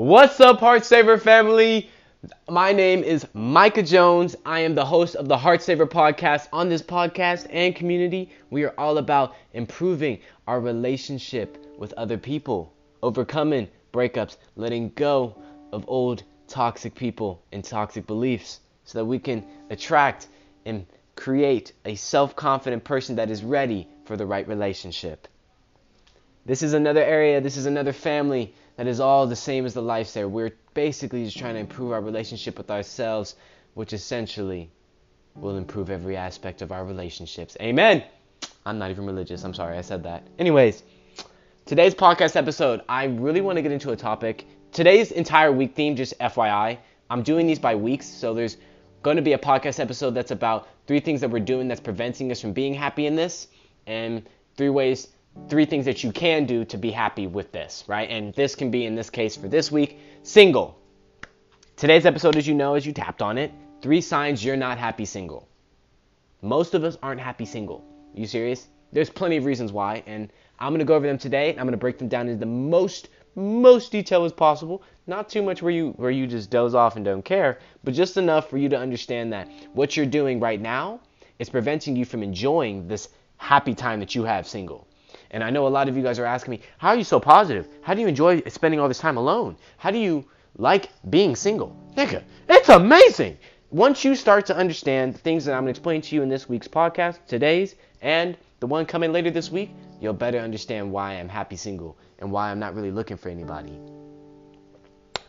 What's up, Heartsaver family? My name is Micah Jones. I am the host of the Heartsaver podcast. On this podcast and community, we are all about improving our relationship with other people, overcoming breakups, letting go of old toxic people and toxic beliefs so that we can attract and create a self confident person that is ready for the right relationship. This is another area, this is another family that is all the same as the life. lifesaver. We're basically just trying to improve our relationship with ourselves, which essentially will improve every aspect of our relationships. Amen. I'm not even religious. I'm sorry I said that. Anyways, today's podcast episode, I really want to get into a topic. Today's entire week theme, just FYI, I'm doing these by weeks, so there's going to be a podcast episode that's about three things that we're doing that's preventing us from being happy in this, and three ways three things that you can do to be happy with this, right? And this can be, in this case for this week, single. Today's episode, as you know, as you tapped on it, three signs you're not happy single. Most of us aren't happy single. Are you serious? There's plenty of reasons why, and I'm gonna go over them today. I'm gonna break them down into the most most detail as possible. Not too much where you where you just doze off and don't care, but just enough for you to understand that what you're doing right now is preventing you from enjoying this happy time that you have single. And I know a lot of you guys are asking me, how are you so positive? How do you enjoy spending all this time alone? How do you like being single? Nigga, it's amazing. Once you start to understand the things that I'm going to explain to you in this week's podcast, today's, and the one coming later this week, you'll better understand why I'm happy single and why I'm not really looking for anybody.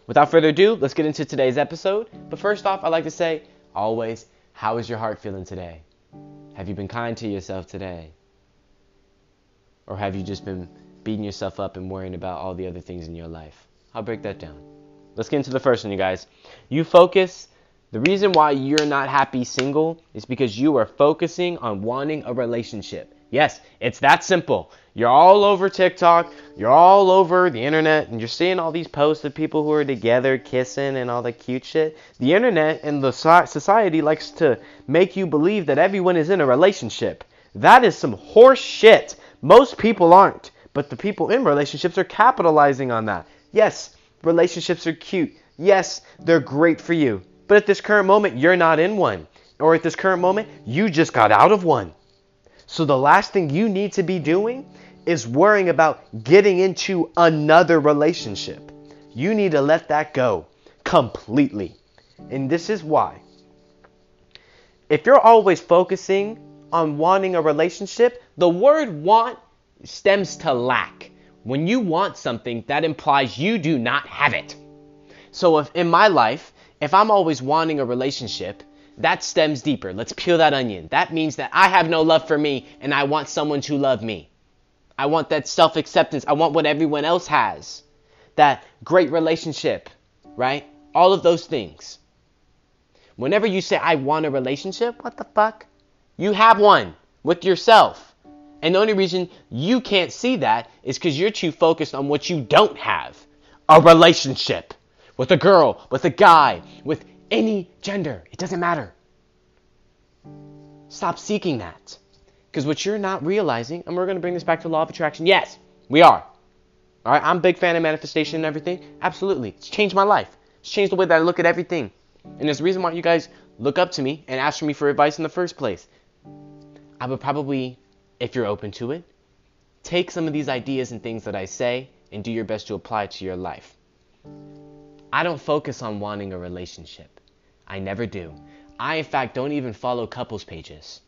Without further ado, let's get into today's episode. But first off, I'd like to say, always, how is your heart feeling today? Have you been kind to yourself today? Or have you just been beating yourself up and worrying about all the other things in your life? I'll break that down. Let's get into the first one, you guys. You focus. The reason why you're not happy single is because you are focusing on wanting a relationship. Yes, it's that simple. You're all over TikTok, you're all over the internet, and you're seeing all these posts of people who are together kissing and all the cute shit. The internet and the society likes to make you believe that everyone is in a relationship. That is some horse shit. Most people aren't, but the people in relationships are capitalizing on that. Yes, relationships are cute. Yes, they're great for you. But at this current moment, you're not in one. Or at this current moment, you just got out of one. So the last thing you need to be doing is worrying about getting into another relationship. You need to let that go completely. And this is why. If you're always focusing on wanting a relationship, the word want stems to lack. When you want something, that implies you do not have it. So if in my life, if I'm always wanting a relationship, that stems deeper. Let's peel that onion. That means that I have no love for me and I want someone to love me. I want that self acceptance. I want what everyone else has. That great relationship, right? All of those things. Whenever you say, I want a relationship, what the fuck? You have one with yourself. And the only reason you can't see that is because you're too focused on what you don't have a relationship with a girl, with a guy, with any gender. It doesn't matter. Stop seeking that. Because what you're not realizing, and we're going to bring this back to law of attraction. Yes, we are. All right, I'm a big fan of manifestation and everything. Absolutely. It's changed my life. It's changed the way that I look at everything. And there's a reason why you guys look up to me and ask for me for advice in the first place. I would probably, if you're open to it, take some of these ideas and things that I say and do your best to apply it to your life. I don't focus on wanting a relationship. I never do. I, in fact, don't even follow couples pages.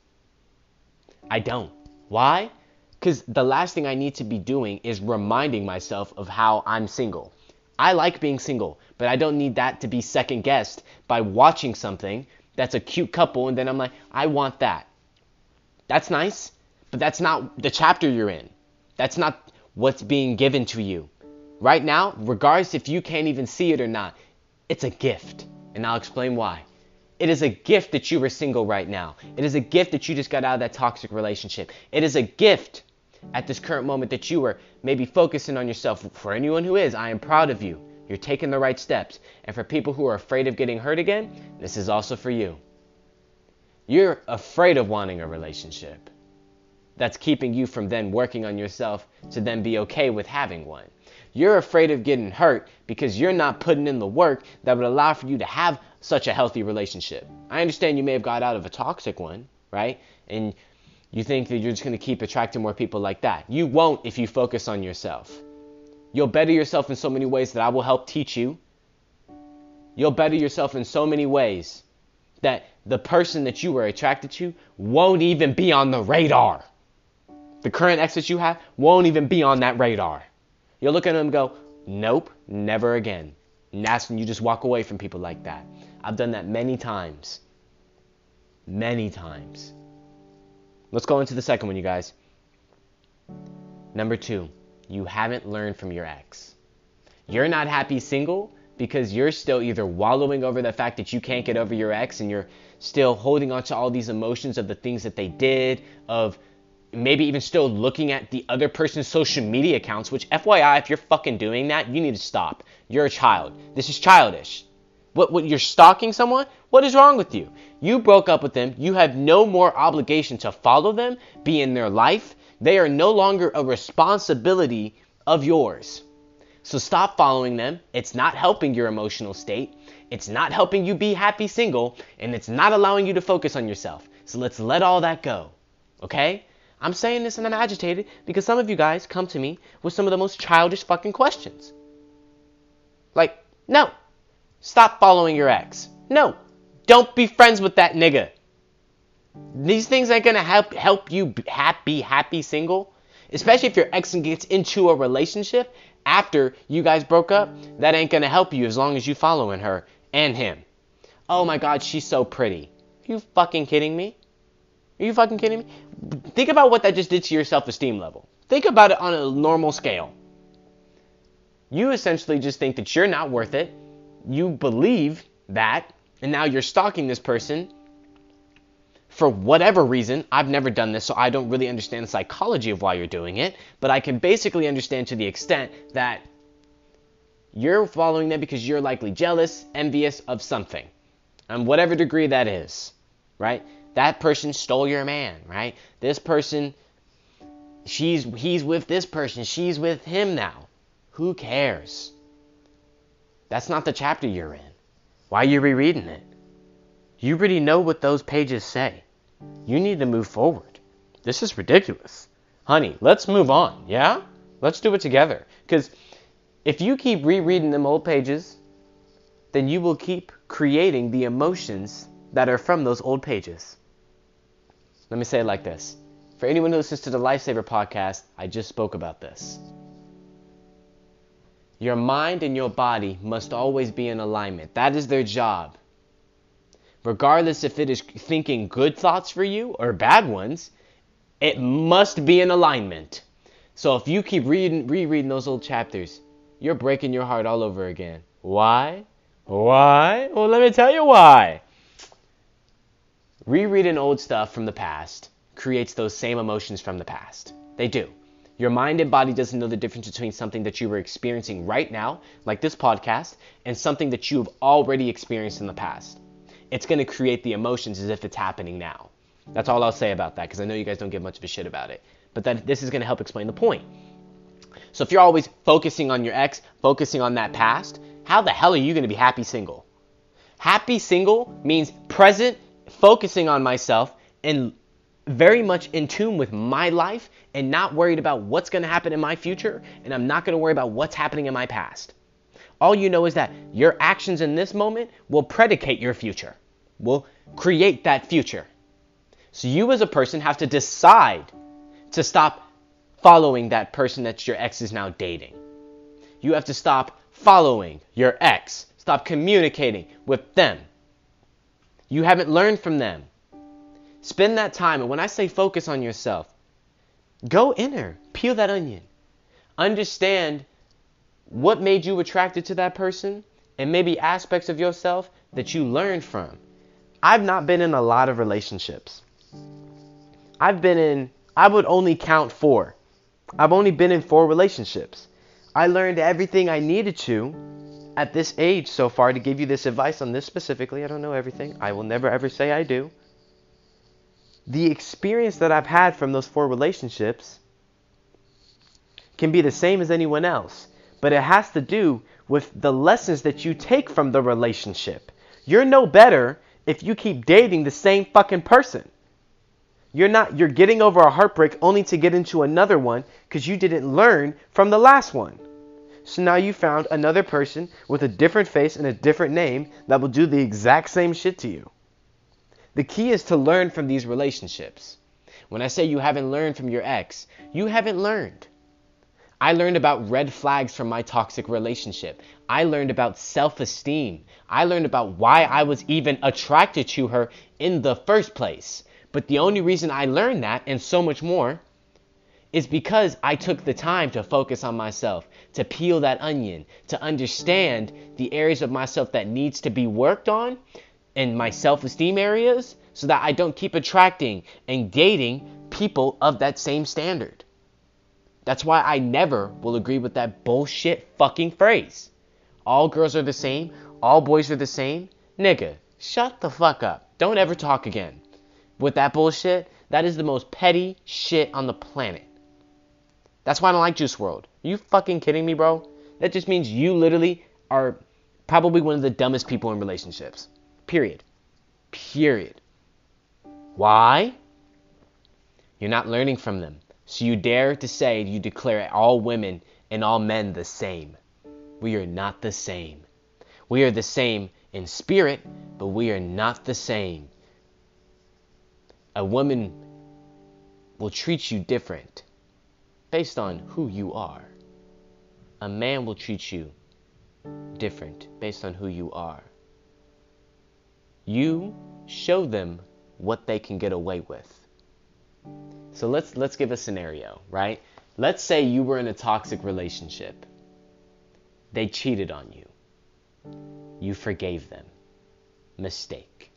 I don't. Why? Because the last thing I need to be doing is reminding myself of how I'm single. I like being single, but I don't need that to be second guessed by watching something that's a cute couple and then I'm like, I want that. That's nice, but that's not the chapter you're in. That's not what's being given to you. Right now, regardless if you can't even see it or not, it's a gift. And I'll explain why. It is a gift that you are single right now. It is a gift that you just got out of that toxic relationship. It is a gift at this current moment that you are maybe focusing on yourself. For anyone who is, I am proud of you. You're taking the right steps. And for people who are afraid of getting hurt again, this is also for you. You're afraid of wanting a relationship. That's keeping you from then working on yourself to then be okay with having one. You're afraid of getting hurt because you're not putting in the work that would allow for you to have such a healthy relationship. I understand you may have got out of a toxic one, right? And you think that you're just going to keep attracting more people like that. You won't if you focus on yourself. You'll better yourself in so many ways that I will help teach you. You'll better yourself in so many ways that the person that you were attracted to won't even be on the radar. The current ex that you have won't even be on that radar. You'll look at them and go, nope, never again. And that's when you just walk away from people like that. I've done that many times. Many times. Let's go into the second one, you guys. Number two, you haven't learned from your ex. You're not happy single because you're still either wallowing over the fact that you can't get over your ex and you're still holding on to all these emotions of the things that they did, of maybe even still looking at the other person's social media accounts, which FYI, if you're fucking doing that, you need to stop. You're a child. This is childish. What, what you're stalking someone? What is wrong with you? You broke up with them. You have no more obligation to follow them, be in their life. They are no longer a responsibility of yours. So stop following them. It's not helping your emotional state. It's not helping you be happy single, and it's not allowing you to focus on yourself. So let's let all that go. Okay? I'm saying this and I'm agitated because some of you guys come to me with some of the most childish fucking questions. Like, no, stop following your ex. No, don't be friends with that nigga. These things ain't gonna help help you be happy, happy single. Especially if your ex gets into a relationship after you guys broke up, that ain't gonna help you as long as you following her and him. Oh my god, she's so pretty. Are you fucking kidding me? Are you fucking kidding me? Think about what that just did to your self esteem level. Think about it on a normal scale. You essentially just think that you're not worth it. You believe that, and now you're stalking this person for whatever reason. I've never done this, so I don't really understand the psychology of why you're doing it, but I can basically understand to the extent that you're following them because you're likely jealous, envious of something, and whatever degree that is, right? That person stole your man, right? This person, she's he's with this person, she's with him now. Who cares? That's not the chapter you're in. Why are you rereading it? You already know what those pages say. You need to move forward. This is ridiculous. Honey, let's move on, yeah? Let's do it together. Because if you keep rereading them old pages, then you will keep creating the emotions that are from those old pages. Let me say it like this. For anyone who listens to the Lifesaver podcast, I just spoke about this. Your mind and your body must always be in alignment. That is their job. Regardless if it is thinking good thoughts for you or bad ones, it must be in alignment. So if you keep reading, rereading those old chapters, you're breaking your heart all over again. Why? Why? Well, let me tell you why. Rereading old stuff from the past creates those same emotions from the past. They do. Your mind and body doesn't know the difference between something that you were experiencing right now, like this podcast, and something that you've already experienced in the past. It's going to create the emotions as if it's happening now. That's all I'll say about that because I know you guys don't give much of a shit about it. But that this is going to help explain the point. So if you're always focusing on your ex, focusing on that past, how the hell are you going to be happy single? Happy single means present focusing on myself and very much in tune with my life and not worried about what's going to happen in my future and I'm not going to worry about what's happening in my past. All you know is that your actions in this moment will predicate your future, will create that future. So you as a person have to decide to stop following that person that your ex is now dating. You have to stop following your ex, stop communicating with them. You haven't learned from them. Spend that time, and when I say focus on yourself, go inner, peel that onion. Understand what made you attracted to that person and maybe aspects of yourself that you learned from. I've not been in a lot of relationships. I've been in, I would only count four. I've only been in four relationships. I learned everything I needed to at this age so far to give you this advice on this specifically. I don't know everything. I will never ever say I do. The experience that I've had from those four relationships can be the same as anyone else. but it has to do with the lessons that you take from the relationship. You're no better if you keep dating the same fucking person. You're not you're getting over a heartbreak only to get into another one cuz you didn't learn from the last one. So now you found another person with a different face and a different name that will do the exact same shit to you. The key is to learn from these relationships. When I say you haven't learned from your ex, you haven't learned. I learned about red flags from my toxic relationship. I learned about self esteem. I learned about why I was even attracted to her in the first place. But the only reason I learned that and so much more is because I took the time to focus on myself, to peel that onion, to understand the areas of myself that needs to be worked on in my self-esteem areas so that I don't keep attracting and dating people of that same standard. That's why I never will agree with that bullshit fucking phrase. All girls are the same, all boys are the same. Nigga, shut the fuck up. Don't ever talk again with that bullshit, that is the most petty shit on the planet. That's why I don't like Juice WRLD. Are you fucking kidding me, bro? That just means you literally are probably one of the dumbest people in relationships. Period. Period. Why? You're not learning from them. So you dare to say you declare all women and all men the same. We are not the same. We are the same in spirit, but we are not the same a woman will treat you different based on who you are. A man will treat you different based on who you are. You show them what they can get away with. So let's let's give a scenario, right? Let's say you were in a toxic relationship. They cheated on you. You forgave them. Mistake.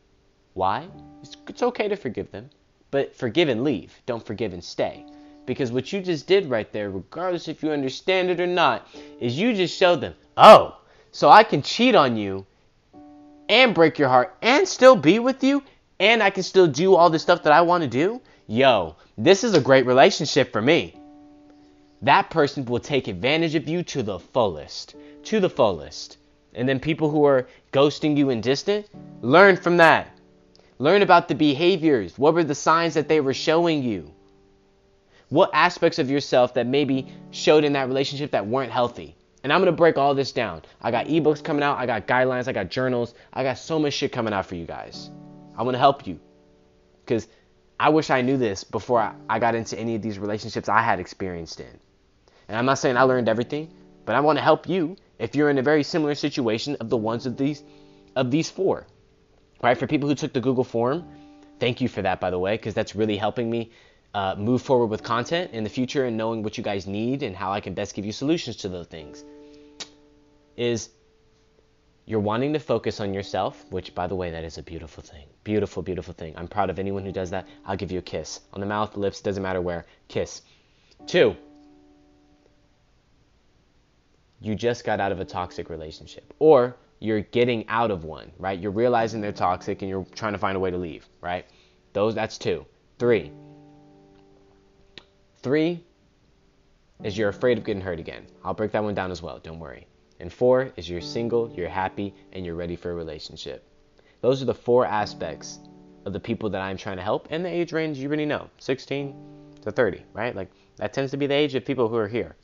Why? It's, it's okay to forgive them, but forgive and leave. Don't forgive and stay. Because what you just did right there, regardless if you understand it or not, is you just showed them, oh, so I can cheat on you and break your heart and still be with you and I can still do all the stuff that I want to do? Yo, this is a great relationship for me. That person will take advantage of you to the fullest. To the fullest. And then people who are ghosting you and distant, learn from that. Learn about the behaviors. What were the signs that they were showing you? What aspects of yourself that maybe showed in that relationship that weren't healthy? And I'm to break all this down. I got ebooks coming out, I got guidelines, I got journals, I got so much shit coming out for you guys. I want to help you. Because I wish I knew this before I, got into any of these relationships I had experienced in. And I'm not saying I learned everything, but I want to help you if you're in a very similar situation of the ones of these of these four right? For people who took the Google form, thank you for that, by the way, because that's really helping me uh, move forward with content in the future and knowing what you guys need and how I can best give you solutions to those things. Is you're wanting to focus on yourself, which, by the way, that is a beautiful thing. Beautiful, beautiful thing. I'm proud of anyone who does that. I'll give you a kiss on the mouth, lips, doesn't matter where. Kiss. Two, you just got out of a toxic relationship. Or you're getting out of one, right? You're realizing they're toxic and you're trying to find a way to leave, right? Those that's two. Three. Three is you're afraid of getting hurt again. I'll break that one down as well, don't worry. And four is you're single, you're happy, and you're ready for a relationship. Those are the four aspects of the people that I'm trying to help and the age range you already know 16 to 30, right? Like that tends to be the age of people who are here.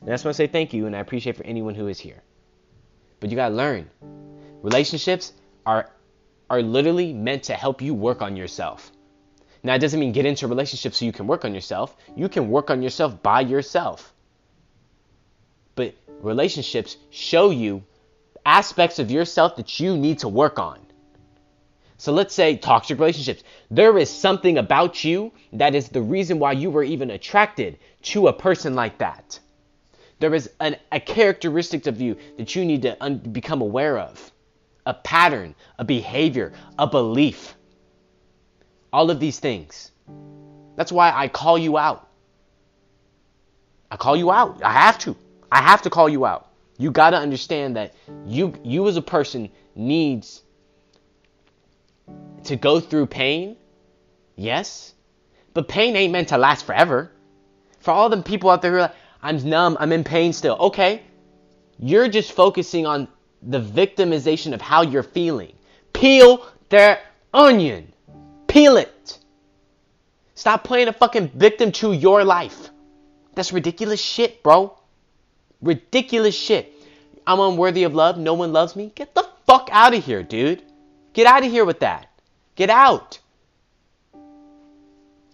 And I just want to say thank you and I appreciate for anyone who is here. But you got to learn. Relationships are are literally meant to help you work on yourself. Now, it doesn't mean get into a relationship so you can work on yourself. You can work on yourself by yourself. But relationships show you aspects of yourself that you need to work on. So let's say toxic relationships. There is something about you that is the reason why you were even attracted to a person like that. There is an, a characteristic of you that you need to un- become aware of a pattern, a behavior, a belief. All of these things. That's why I call you out. I call you out. I have to. I have to call you out. You got to understand that you you as a person needs to go through pain. Yes. But pain ain't meant to last forever. For all the people out there who are like, I'm numb. I'm in pain still. Okay. You're just focusing on the victimization of how you're feeling. Peel that onion. Peel it. Stop playing a fucking victim to your life. That's ridiculous shit, bro. Ridiculous shit. I'm unworthy of love. No one loves me. Get the fuck out of here, dude. Get out of here with that. Get out.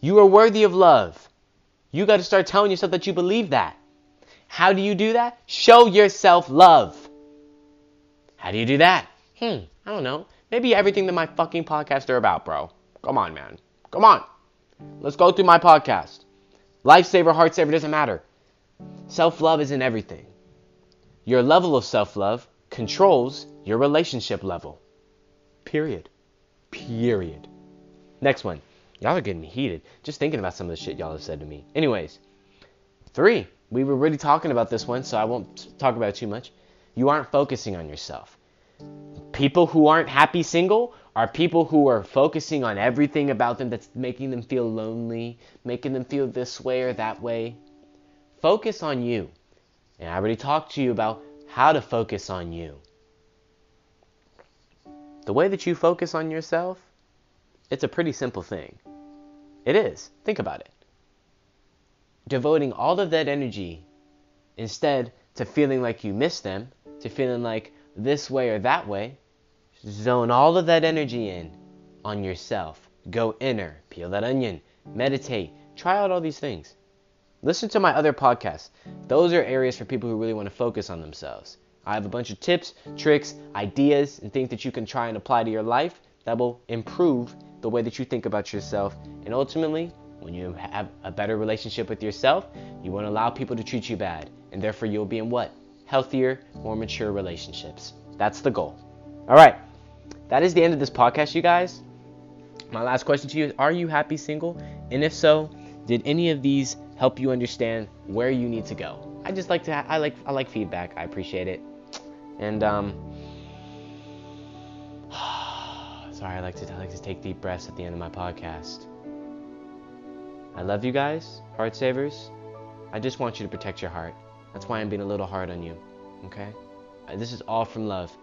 You are worthy of love. You got to start telling yourself that you believe that. How do you do that? Show yourself love. How do you do that? Hmm, I don't know. Maybe everything that my fucking podcasts are about, bro. Come on, man. Come on. Let's go through my podcast. Lifesaver, heart saver doesn't matter. Self love isn't everything. Your level of self love controls your relationship level. Period. Period. Next one. Y'all are getting heated just thinking about some of the shit y'all have said to me. Anyways, three. We were really talking about this one, so I won't talk about it too much. You aren't focusing on yourself. People who aren't happy single are people who are focusing on everything about them that's making them feel lonely, making them feel this way or that way. Focus on you. And I already talked to you about how to focus on you. The way that you focus on yourself, it's a pretty simple thing. It is. Think about it. Devoting all of that energy instead to feeling like you miss them, to feeling like this way or that way, zone all of that energy in on yourself. Go inner, peel that onion, meditate, try out all these things. Listen to my other podcasts. Those are areas for people who really want to focus on themselves. I have a bunch of tips, tricks, ideas, and things that you can try and apply to your life that will improve the way that you think about yourself. And ultimately, when you have a better relationship with yourself, you won't allow people to treat you bad. And therefore, you'll be in what? Healthier, more mature relationships. That's the goal. All right. That is the end of this podcast, you guys. My last question to you is Are you happy single? And if so, did any of these help you understand where you need to go? I just like to, I like, I like feedback. I appreciate it. And, um, sorry, I like to, I like to take deep breaths at the end of my podcast. I love you guys, heart savers. I just want you to protect your heart. That's why I'm being a little hard on you. Okay? Uh, this is all from love.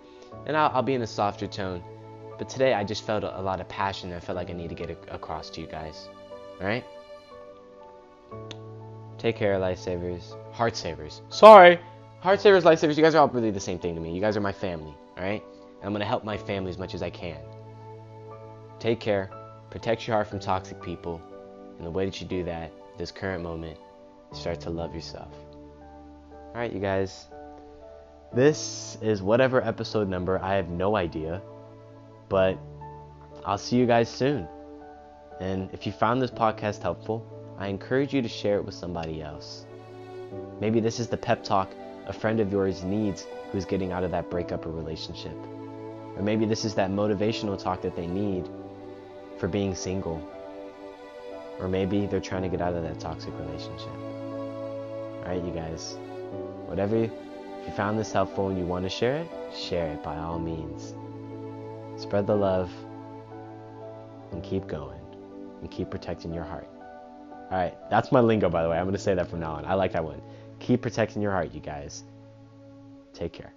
And I'll, I'll be in a softer tone. But today I just felt a, lot of passion. I felt like I need to get across to you guys. Alright? Take care, lifesavers. Heart savers. Sorry! Heart savers, lifesavers, you guys are all really the same thing to me. You guys are my family. Alright? I'm going to help my family as much as I can. Take care. Protect your heart from toxic people. And the way that you do that, this current moment, start to love yourself. Alright, you guys. This is whatever episode number, I have no idea. But I'll see you guys soon. And if you found this podcast helpful, I encourage you to share it with somebody else. Maybe this is the pep talk a friend of yours needs who's getting out of that breakup or relationship. Or maybe this is that motivational talk that they need for being single. Or maybe they're trying to get out of that toxic relationship. Alright, you guys. Whatever, if you found this helpful and you want to share it, share it by all means. Spread the love and keep going and keep protecting your heart. All right, that's my lingo, by the way. I'm going to say that from now on. I like that one. Keep protecting your heart, you guys. Take care.